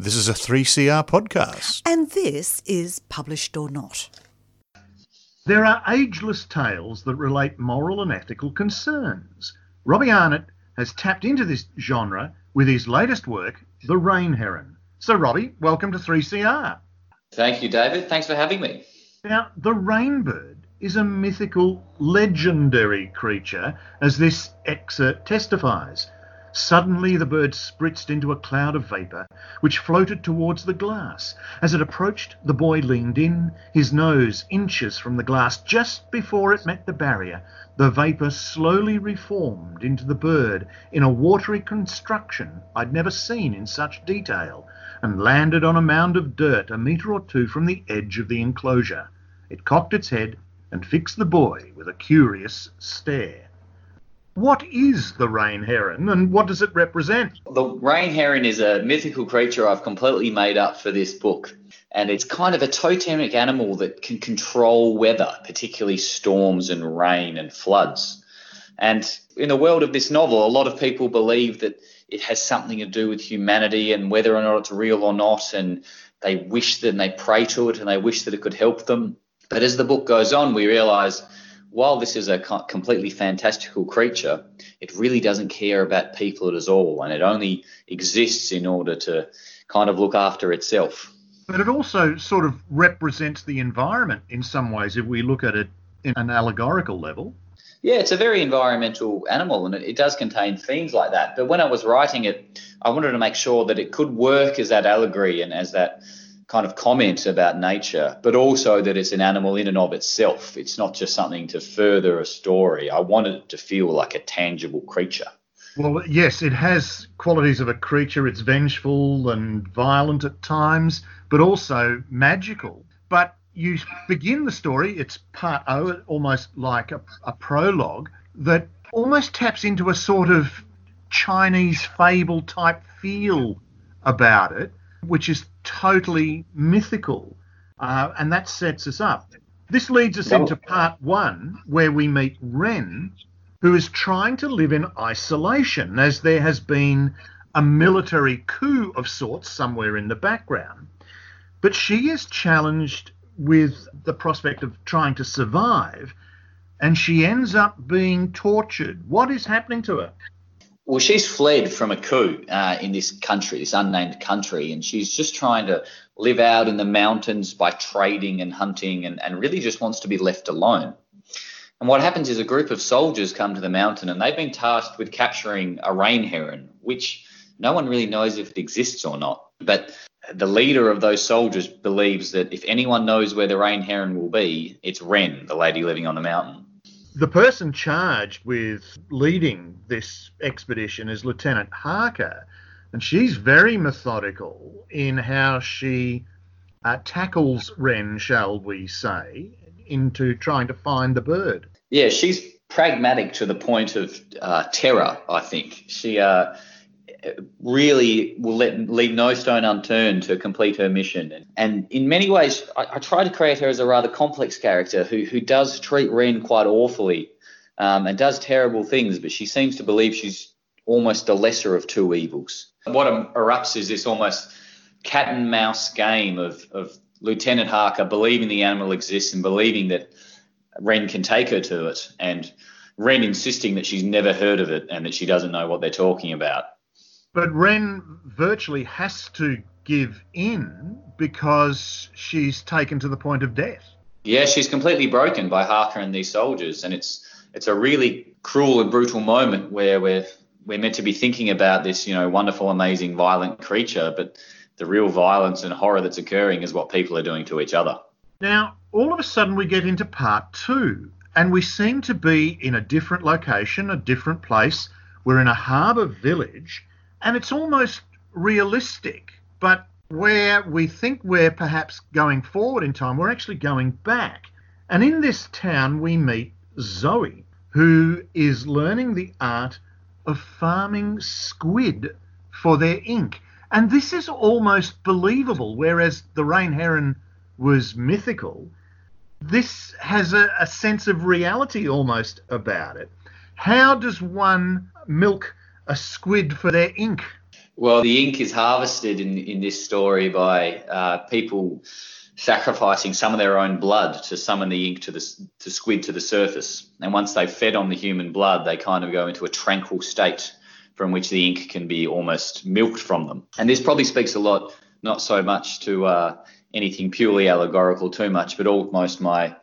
This is a 3CR podcast. And this is Published or Not. There are ageless tales that relate moral and ethical concerns. Robbie Arnott has tapped into this genre with his latest work, The Rain Heron. So, Robbie, welcome to 3CR. Thank you, David. Thanks for having me. Now, the rainbird is a mythical, legendary creature, as this excerpt testifies. Suddenly the bird spritzed into a cloud of vapour, which floated towards the glass. As it approached, the boy leaned in, his nose inches from the glass. Just before it met the barrier, the vapour slowly reformed into the bird in a watery construction I'd never seen in such detail, and landed on a mound of dirt a metre or two from the edge of the enclosure. It cocked its head and fixed the boy with a curious stare. What is the rain heron and what does it represent? The rain heron is a mythical creature I've completely made up for this book. And it's kind of a totemic animal that can control weather, particularly storms and rain and floods. And in the world of this novel, a lot of people believe that it has something to do with humanity and whether or not it's real or not. And they wish that and they pray to it and they wish that it could help them. But as the book goes on, we realize while this is a completely fantastical creature, it really doesn't care about people at all, and it only exists in order to kind of look after itself. But it also sort of represents the environment in some ways if we look at it in an allegorical level. Yeah, it's a very environmental animal and it, it, does contain themes like that. But when I was writing it, I wanted to make sure that it could work as that allegory and as that kind of comment about nature, but also that it's an animal in and of itself. It's not just something to further a story. I wanted it to feel like a tangible creature. Well, yes, it has qualities of a creature. It's vengeful and violent at times, but also magical. But you begin the story, it's part O, almost like a, a prologue, that almost taps into a sort of Chinese fable type feel about it, which is totally mythical, uh, and that sets us up. This leads us into part one, where we meet Ren, who is trying to live in isolation, as there has been a military coup of sorts somewhere in the background. But she is challenged with the prospect of trying to survive, and she ends up being tortured. What is happening to her? Well, she's fled from a coup uh, in this country, this unnamed country, and she's just trying to live out in the mountains by trading and hunting and, and really just wants to be left alone. And what happens is a group of soldiers come to the mountain and they've been tasked with capturing a rain heron, which no one really knows if it exists or not. But the leader of those soldiers believes that if anyone knows where the rain heron will be, it's Ren, the lady living on the mountain the person charged with leading this expedition is Lieutenant Harker, and she's very methodical in how she uh, tackles Ren, shall we say, into trying to find the bird. Yeah, she's pragmatic to the point of uh, terror. I think she uh, really will let leave no stone unturned to complete her mission. And, and in many ways, I, I, try to create her as a rather complex character who who does treat Ren quite awfully um, and does terrible things, but she seems to believe she's almost the lesser of two evils. What erupts is this almost cat and mouse game of, of Lieutenant Harker believing the animal exists and believing that Ren can take her to it, and Ren insisting that she's never heard of it and that she doesn't know what they're talking about. But Ren virtually has to give in because she's taken to the point of death. Yeah, she's completely broken by Harker and these soldiers, and it's it's a really cruel and brutal moment where we're we're meant to be thinking about this, you know, wonderful, amazing, violent creature, but the real violence and horror that's occurring is what people are doing to each other. Now, all of a sudden, we get into part two, and we seem to be in a different location, a different place. We're in a harbour village, and it's almost realistic, but where we think we're perhaps going forward in time, we're actually going back. And in this town, we meet Zoe, who is learning the art of farming squid for their ink. And this is almost believable, whereas the rain heron was mythical. This has a, a sense of reality almost about it. How does one milk a squid for their ink? Well, the ink is harvested in, in this story by uh, people sacrificing some of their own blood to summon the ink to the to squid to the surface. And once they've fed on the human blood, they kind of go into a tranquil state from which the ink can be almost milked from them. And this probably speaks a lot, not so much to uh, anything purely allegorical too much, but almost my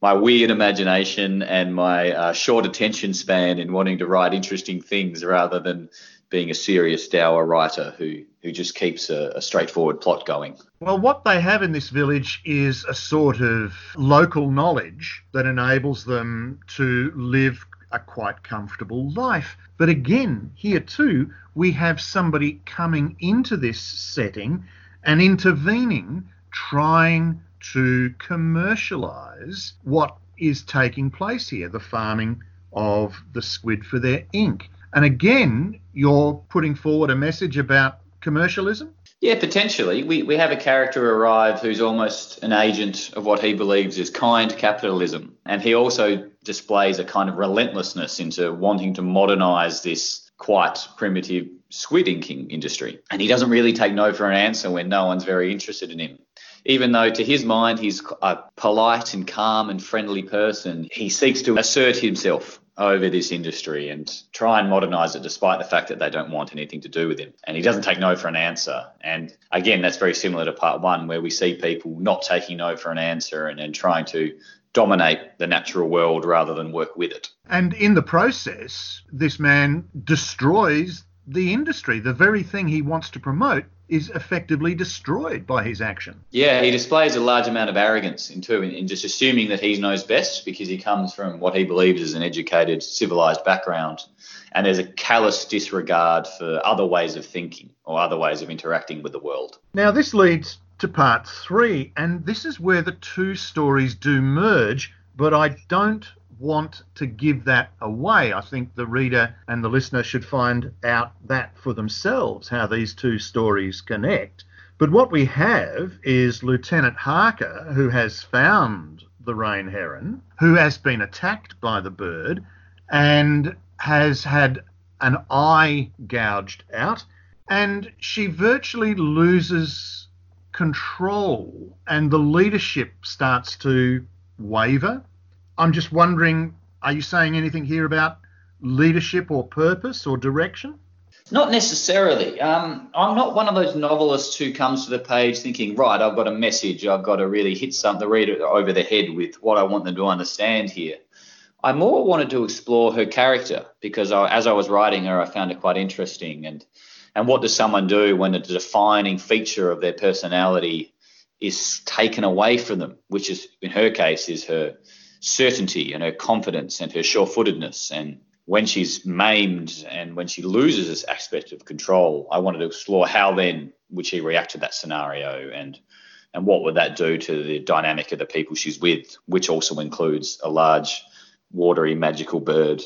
my weird imagination and my uh, short attention span in wanting to write interesting things rather than being a serious dour writer who who just keeps a, a, straightforward plot going. Well, what they have in this village is a sort of local knowledge that enables them to live a quite comfortable life. But again, here too, we have somebody coming into this setting and intervening, trying to commercialize what is taking place here the farming of the squid for their ink. And again, you're putting forward a message about commercialism? Yeah, potentially. We, we have a character arrive who's almost an agent of what he believes is kind capitalism. And he also displays a kind of relentlessness into wanting to modernize this quite primitive squid inking industry. And he doesn't really take no for an answer when no one's very interested in him. Even though to his mind he's a polite and calm and friendly person, he seeks to assert himself over this industry and try and modernize it despite the fact that they don't want anything to do with him. And he doesn't take no for an answer. And again, that's very similar to part one, where we see people not taking no for an answer and, trying to dominate the natural world rather than work with it. And in the process, this man destroys the industry, the very thing he wants to promote is effectively destroyed by his action. Yeah, he displays a large amount of arrogance in too, in, in just assuming that he knows best because he comes from what he believes is an educated, civilized background. And there's a callous disregard for other ways of thinking or other ways of interacting with the world. Now, this leads to part three, and this is where the two stories do merge, but I don't want to give that away. I think the reader and the listener should find out that for themselves, how these two stories connect. But what we have is Lieutenant Harker, who has found the rain heron, who has been attacked by the bird and has had an eye gouged out, and she virtually loses control, and the leadership starts to waver I'm just wondering, are you saying anything here about leadership or purpose or direction? Not necessarily. Um, I'm not one of those novelists who comes to the page thinking, right, I've got a message, I've got to really hit some the reader over the head with what I want them to understand here. I more wanted to explore her character because I, as I was writing her, I found it quite interesting. And and what does someone do when a defining feature of their personality is taken away from them, which is in her case is her certainty and her confidence and her sure-footedness. And when she's maimed and when she loses this aspect of control i wanted to explore how then would she react to that scenario and and what would that do to the dynamic of the people she's with which also includes a large watery magical bird.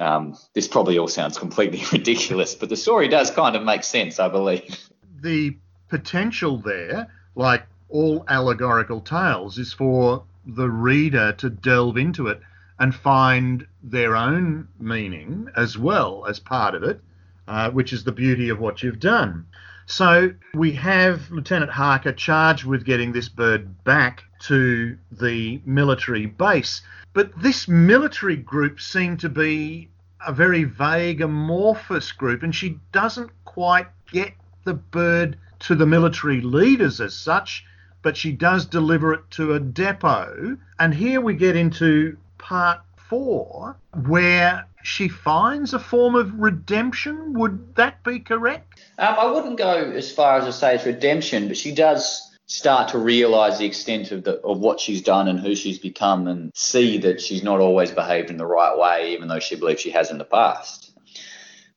Um, this probably all sounds completely ridiculous but the story does kind of make sense i believe. The potential there like all allegorical tales is for the reader to delve into it and find their own meaning as well as part of it, uh, which is the beauty of what you've done. So we have Lieutenant Harker charged with getting this bird back to the military base. But this military group seemed to be a very vague, amorphous group, and she doesn't quite get the bird to the military leaders as such but she does deliver it to a depot. And here we get into part four, where she finds a form of redemption. Would that be correct? Um, I wouldn't go as far as to say it's redemption, but she does start to realize the extent of the of what she's done and who she's become and see that she's not always behaved in the right way even though she believes she has in the past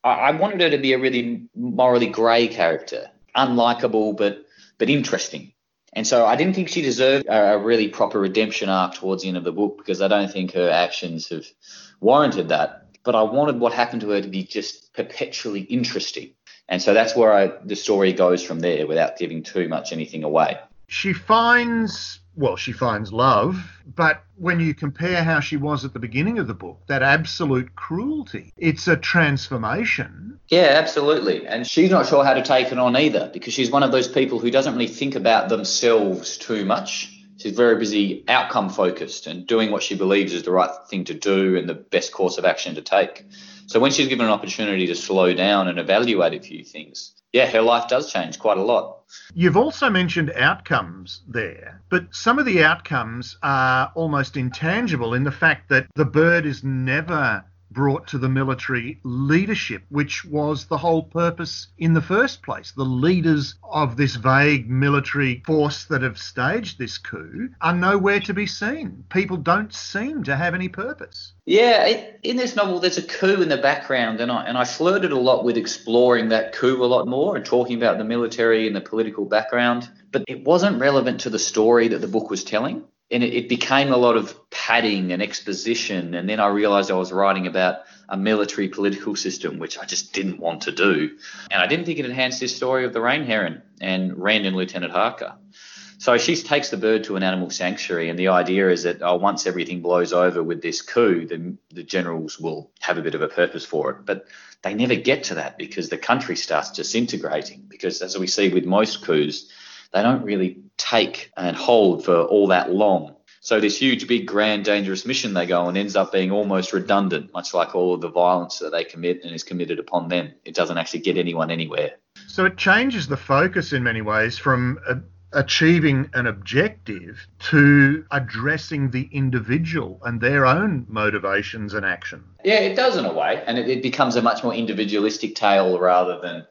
I, I wanted her to be a really morally grey character unlikable but but interesting and so I didn't think she deserved a really proper redemption arc towards the end of the book because I don't think her actions have warranted that. But I wanted what happened to her to be just perpetually interesting. And so that's where I, the story goes from there without giving too much anything away. She finds well, she finds love, but when you compare how she was at the beginning of the book, that absolute cruelty, it's a transformation. Yeah, absolutely. And she's not sure how to take it on either because she's one of those people who doesn't really think about themselves too much. She's very busy outcome focused and doing what she believes is the right thing to do and the best course of action to take. So when she's given an opportunity to slow down and evaluate a few things, yeah, her life does change quite a lot. You've also mentioned outcomes there, but some of the outcomes are almost intangible in the fact that the bird is never brought to the military leadership, which was the whole purpose in the first place. The leaders of this vague military force that have staged this coup are nowhere to be seen. People don't seem to have any purpose. Yeah, it, in this novel, there's a coup in the background, and I and I flirted a lot with exploring that coup a lot more and talking about the military and the political background. But it wasn't relevant to the story that the book was telling and it, it, became a lot of padding and exposition. And then I realized I was writing about a military political system, which I just didn't want to do. And I didn't think it enhanced this story of the rain heron and Ren and Lieutenant Harker. So she takes the bird to an animal sanctuary, and the idea is that oh, once everything blows over with this coup, the, the generals will have a bit of a purpose for it. But they never get to that because the country starts disintegrating. Because as we see with most coups, they don't really take and hold for all that long. So this huge, big, grand, dangerous mission they go on ends up being almost redundant, much like all of the violence that they commit and is committed upon them. It doesn't actually get anyone anywhere. So it changes the focus in many ways from a, achieving an objective to addressing the individual and their own motivations and action. Yeah, it does in a way, and it, it becomes a much more individualistic tale rather than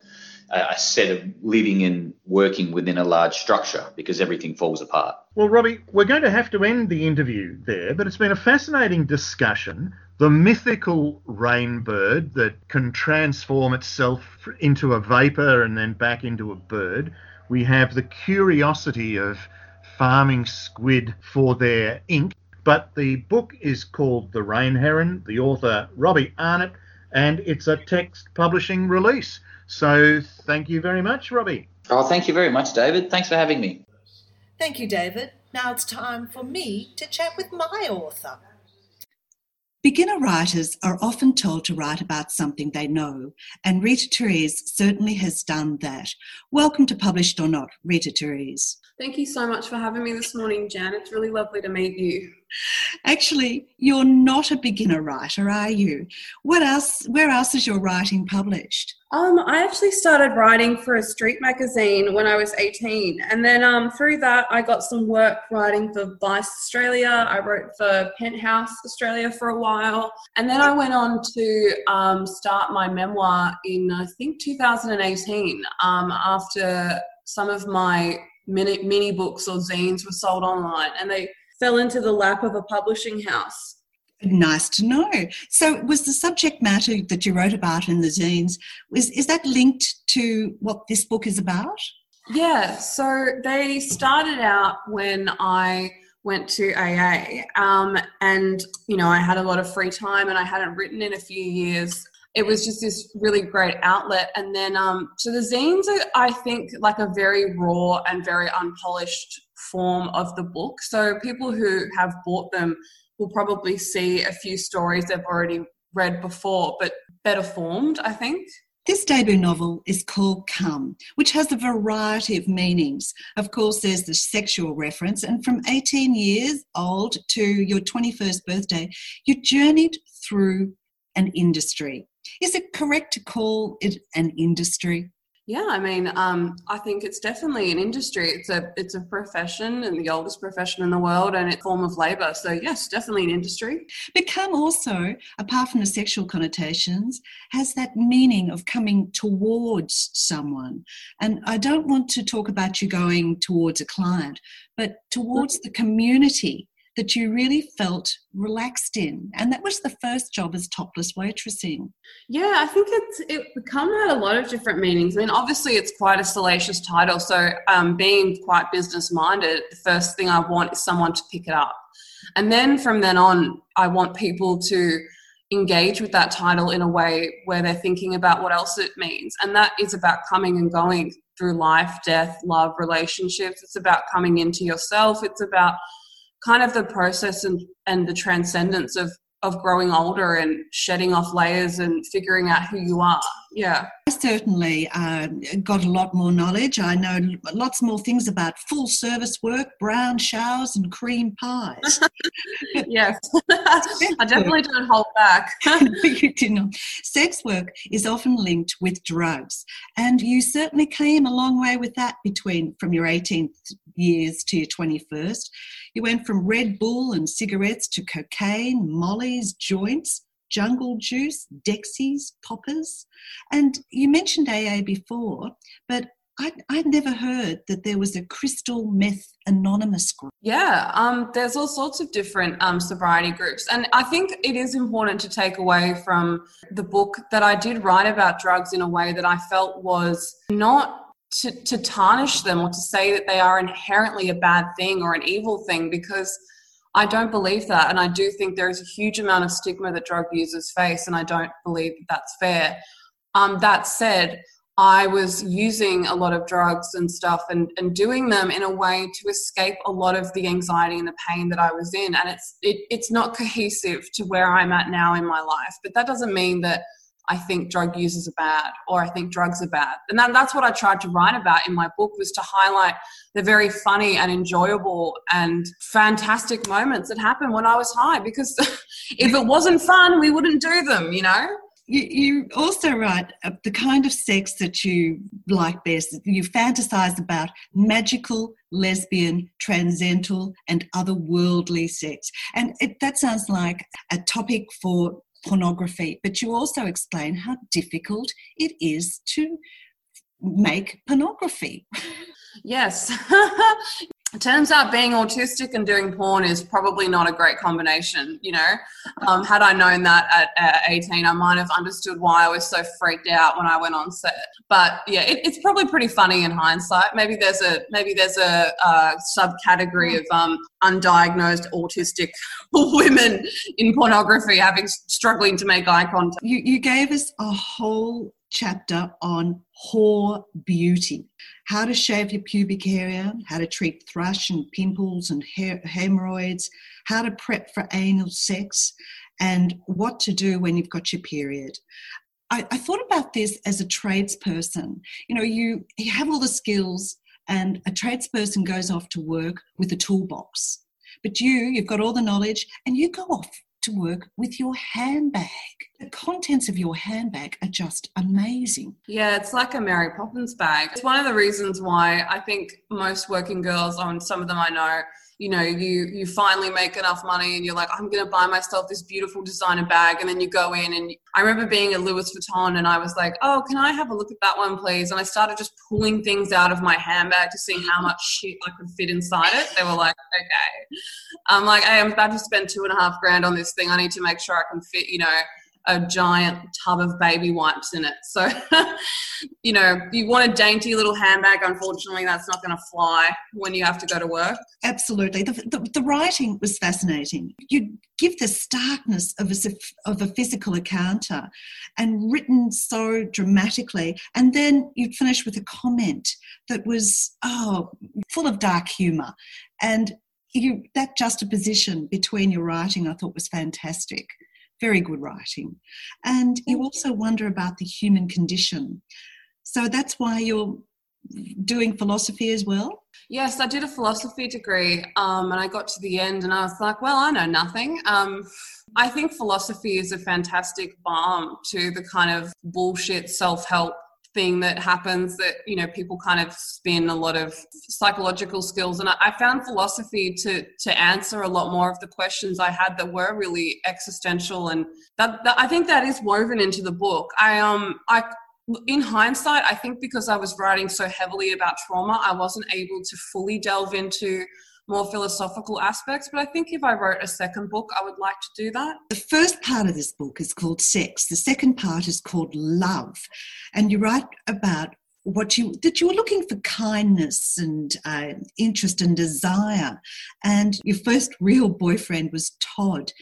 a, set of living and working within a large structure because everything falls apart. Well, Robbie, we're going to have to end the interview there, but it's been a fascinating discussion. The mythical rainbird that can transform itself into a vapor and then back into a bird. We have the curiosity of farming squid for their ink. But the book is called The Rain Heron, the author Robbie Arnott, and it's a text publishing release. So thank you very much, Robbie. Oh, thank you very much, David. Thanks for having me. Thank you, David. Now it's time for me to chat with my author. Beginner writers are often told to write about something they know, and Rita Therese certainly has done that. Welcome to Published or Not, Rita Therese. Thank you so much for having me this morning, Jan. It's really lovely to meet you. Actually, you're not a beginner writer, are you? What else? Where else is your writing published? Um, I actually started writing for a street magazine when I was 18, and then um, through that, I got some work writing for Vice Australia. I wrote for Penthouse Australia for a while, and then I went on to um, start my memoir in I think 2018 um, after some of my mini, mini books or zines were sold online, and they fell into the lap of a publishing house. Nice to know. So, was the subject matter that you wrote about in the zines was is that linked to what this book is about? Yeah. So they started out when I went to AA, um, and you know I had a lot of free time, and I hadn't written in a few years. It was just this really great outlet, and then um, so the zines are, I think, like a very raw and very unpolished form of the book. So people who have bought them will probably see a few stories they've already read before, but better formed, I think. This debut novel is called Come, which has a variety of meanings. Of course, there's the sexual reference, and from 18 years old to your 21st birthday, you journeyed through an industry. Is it correct to call it an industry? Yeah, I mean, um, I think it's definitely an industry. It's a it's a profession and the oldest profession in the world, and it's a form of labour. So yes, definitely an industry. But come also, apart from the sexual connotations, has that meaning of coming towards someone. And I don't want to talk about you going towards a client, but towards the community that you really felt relaxed in. And that was the first job as topless waitressing. Yeah i think it's it become had a lot of different meanings. I mean obviously it's quite a salacious title. So um, being quite business minded the first thing i want is someone to pick it up. And then from then on i want people to engage with that title in a way where they're thinking about what else it means. And that is about coming and going through life, death, love, relationships. It's about coming into yourself. It's about kind of the process and, and the transcendence of of growing older and shedding off layers and figuring out who you are. Yeah. I certainly uh, got a lot more knowledge. I know lots more things about full service work, brown showers, and cream pies. yes. I definitely don't hold back. you do not. Sex work is often linked with drugs, and you certainly came a long way with that between from your 18th years to your 21st. You went from Red Bull and cigarettes to cocaine, mollies, joints, jungle juice, Dexies, poppers. And you mentioned AA before, but I'd, I'd, never heard that there was a crystal meth anonymous group. Yeah, um, there's all sorts of different um, sobriety groups. And I think it is important to take away from the book that I did write about drugs in a way that I felt was not to, to tarnish them or to say that they are inherently a bad thing or an evil thing because I don't believe that. And I do think there is a huge amount of stigma that drug users face, and I don't believe that that's fair. Um, that said, I was using a lot of drugs and stuff and, and doing them in a way to escape a lot of the anxiety and the pain that I was in. And it's it, it's not cohesive to where I'm at now in my life. But that doesn't mean that I think drug users are bad or I think drugs are bad. And that, that's what I tried to write about in my book was to highlight the very funny and enjoyable and fantastic moments that happened when I was high because if it wasn't fun, we wouldn't do them, you know? You, you also write uh, the kind of sex that you like best. You fantasize about magical, lesbian, transcendental, and otherworldly sex. And it, that sounds like a topic for pornography, but you also explain how difficult it is to make pornography. Yes. turns out being autistic and doing porn is probably not a great combination you know? Um, had i known that at, at, 18 i might have understood why i was so freaked out when i went on set. But yeah it, it's probably pretty funny in hindsight. Maybe there's a maybe there's a, a subcategory of um, undiagnosed autistic women in pornography having struggling to make eye contact. You, you gave us a whole chapter on whore beauty how to shave your pubic area, how to treat thrush and pimples and hemorrhoids, how to prep for anal sex, and what to do when you've got your period. I, I thought about this as a tradesperson. You know, you, you have all the skills, and a tradesperson goes off to work with a toolbox. But you, you've got all the knowledge, and you go off to work with your handbag. The contents of your handbag are just amazing. Yeah, it's like a Mary Poppins bag. It's one of the reasons why I think most working girls, on some of them I know, you know you you finally make enough money and you're like i'm going to buy myself this beautiful designer bag. And then you go in and i remember being at louis vuitton and i was like oh can i have a look at that one please? And i started just pulling things out of my handbag to see how much shit i could fit inside it. They were like okay. I'm like hey i'm about to spend two and a half grand on this thing. I need to make sure i can fit you know a giant tub of baby wipes in it. So, you know, you want a dainty little handbag. Unfortunately, that's not going to fly when you have to go to work. Absolutely. The, the, the writing was fascinating. You give the starkness of a, of a physical encounter and written so dramatically. And then you'd finish with a comment that was, oh, full of dark humour. And you, that juxtaposition between your writing, I thought was fantastic very good writing. And you also wonder about the human condition. So that's why you're doing philosophy as well? Yes, I did a philosophy degree um, and I got to the end and I was like, well, I know nothing. Um, I think philosophy is a fantastic balm to the kind of bullshit self help thing that happens that you know people kind of spin a lot of psychological skills. And I, found philosophy to to answer a lot more of the questions i had that were really existential. And that, that i think that is woven into the book. I um i in hindsight i think because i was writing so heavily about trauma i wasn't able to fully delve into more philosophical aspects. But I think if I wrote a second book, I would like to do that. The first part of this book is called Sex, the second part is called Love. And you write about what you that you were looking for kindness and uh, interest and desire and your first real boyfriend was todd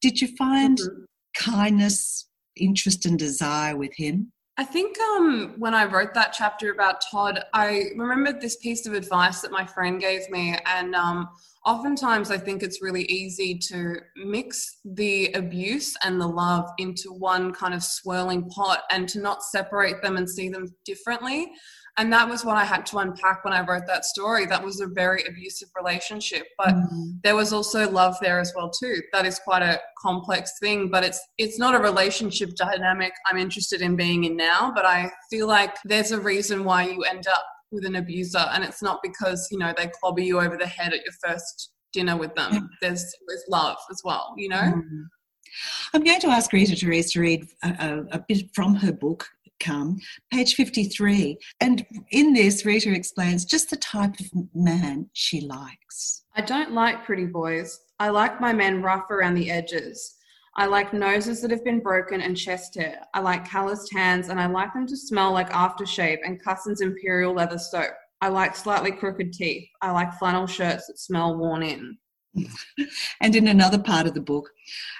did you find mm-hmm. kindness interest and desire with him I think um, when I wrote that chapter about Todd, I remembered this piece of advice that my friend gave me. And um, oftentimes I think it's really easy to mix the abuse and the love into one kind of swirling pot and to not separate them and see them differently and that was what I had to unpack when I wrote that story. That was a very abusive relationship, but mm-hmm. there was also love there as well too. That is quite a complex thing, but it's it's not a relationship dynamic I'm interested in being in now. But I feel like there's a reason why you end up with an abuser, and it's not because you know they clobber you over the head at your first dinner with them. There's there's love as well, you know. Mm-hmm. I'm going to ask Rita Therese to read a, a, a, bit from her book, come, page 53. And in this, Rita explains just the type of man she likes. I don't like pretty boys. I like my men rough around the edges. I like noses that have been broken and chest hair. I like calloused hands and I like them to smell like aftershave and Cussons Imperial leather soap. I like slightly crooked teeth. I like flannel shirts that smell worn in. and in another part of the book,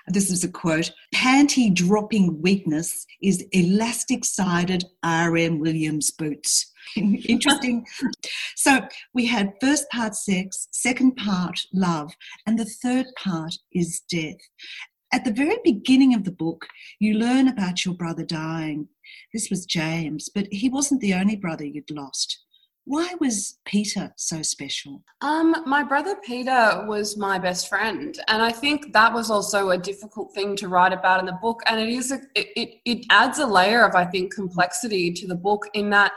this is a quote panty dropping weakness is elastic sided RM Williams boots. Interesting. so we had first part sex, second part love, and the third part is death. At the very beginning of the book, you learn about your brother dying. This was James, but he wasn't the only brother you'd lost. Why was Peter so special? Um, my brother Peter was my best friend, and I think that was also a difficult thing to write about in the book. And it is a, it, it adds a layer of I think complexity to the book in that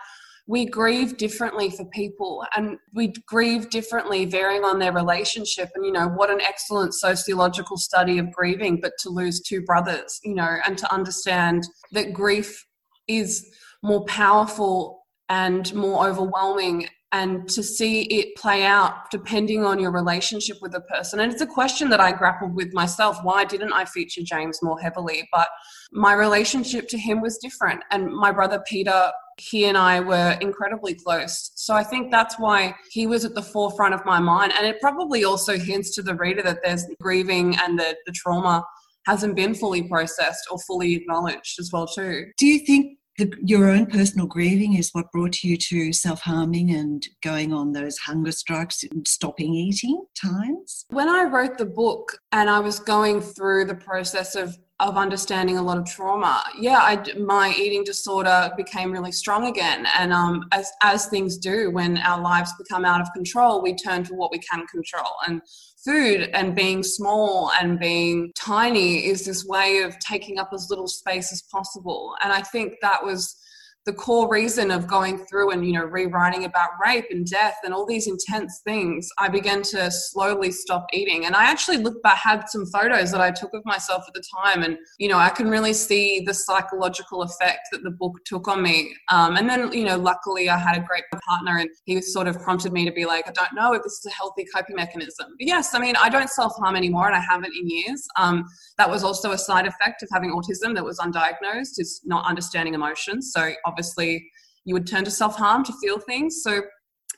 we grieve differently for people and we grieve differently varying on their relationship and you know what an excellent sociological study of grieving but to lose two brothers you know and to understand that grief is more powerful and more overwhelming and to see it play out depending on your relationship with the person. And it's a question that I grappled with myself. Why didn't I feature James more heavily? But my relationship to him was different. And my brother Peter, he and I were incredibly close. So I think that's why he was at the forefront of my mind. And it probably also hints to the reader that there's grieving and the, the trauma hasn't been fully processed or fully acknowledged as well too. Do you think the, your own personal grieving is what brought you to self harming and going on those hunger strikes stopping eating times? When I wrote the book and I was going through the process of of understanding a lot of trauma. Yeah, I, my eating disorder became really strong again, and um, as as things do when our lives become out of control, we turn to what we can control. And food and being small and being tiny is this way of taking up as little space as possible. And I think that was the core reason of going through and you know rewriting about rape and death and all these intense things i began to slowly stop eating. And i actually looked back had some photos that i took of myself at the time and you know i can really see the psychological effect that the book took on me. Um, and then you know luckily i had a great partner and he sort of prompted me to be like i don't know if this is a healthy coping mechanism. But yes i mean i don't self-harm anymore and i haven't in years. Um, that was also a side effect of having autism that was undiagnosed is not understanding emotions. So obviously you would turn to self harm to feel things. So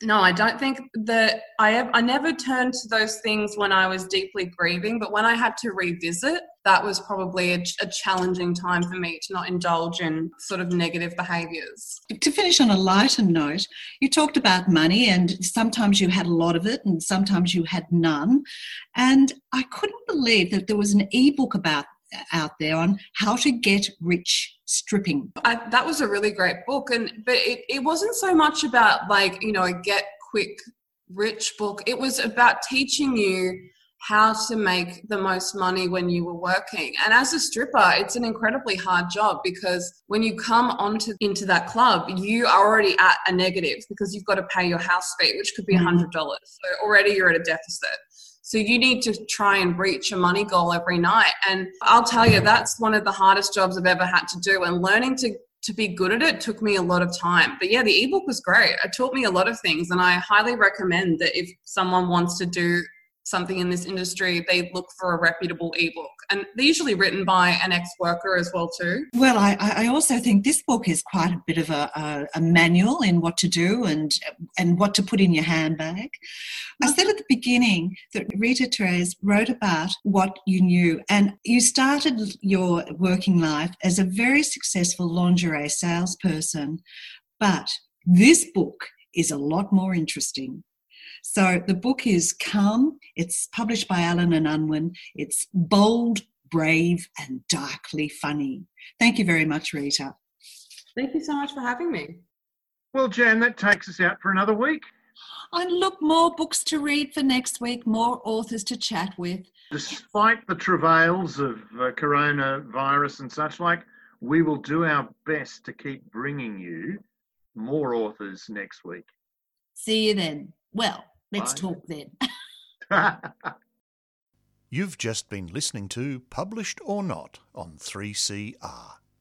no, I don't think that I have, I never turned to those things when I was deeply grieving, but when I had to revisit, that was probably a, a, challenging time for me to not indulge in sort of negative behaviors. To finish on a lighter note, you talked about money, and sometimes you had a lot of it, and sometimes you had none. And I couldn't believe that there was an ebook about out there on how to get rich stripping. I, that was a really great book, and but it, it wasn't so much about like you know a get quick rich book. It was about teaching you how to make the most money when you were working. And as a stripper, it's an incredibly hard job because when you come onto into that club, you are already at a negative because you've got to pay your house fee, which could be a mm-hmm. hundred dollars. So already you're at a deficit. So you need to try and reach a money goal every night. And I'll tell you, that's one of the hardest jobs I've ever had to do. And learning to to be good at it took me a lot of time. But yeah, the ebook was great. It taught me a lot of things, and I highly recommend that if someone wants to do something in this industry, they look for a reputable ebook. And they're usually written by an ex worker as well, too. Well, I, I also think this book is quite a bit of a, a, a, manual in what to do and, and what to put in your handbag. I said at the beginning that Rita Therese wrote about what you knew, and you started your working life as a very successful lingerie salesperson. But this book is a lot more interesting. So the book is Come. It's published by Allen and Unwin. It's bold, brave, and darkly funny. Thank you very much, Rita. Thank you so much for having me. Well, Jan, that takes us out for another week. And look, more books to read for next week, more authors to chat with. Despite the travails of uh, coronavirus and such like, we will do our best to keep bringing you more authors next week. See you then. Well, Let's Bye. talk then. You've just been listening to Published or Not on 3CR.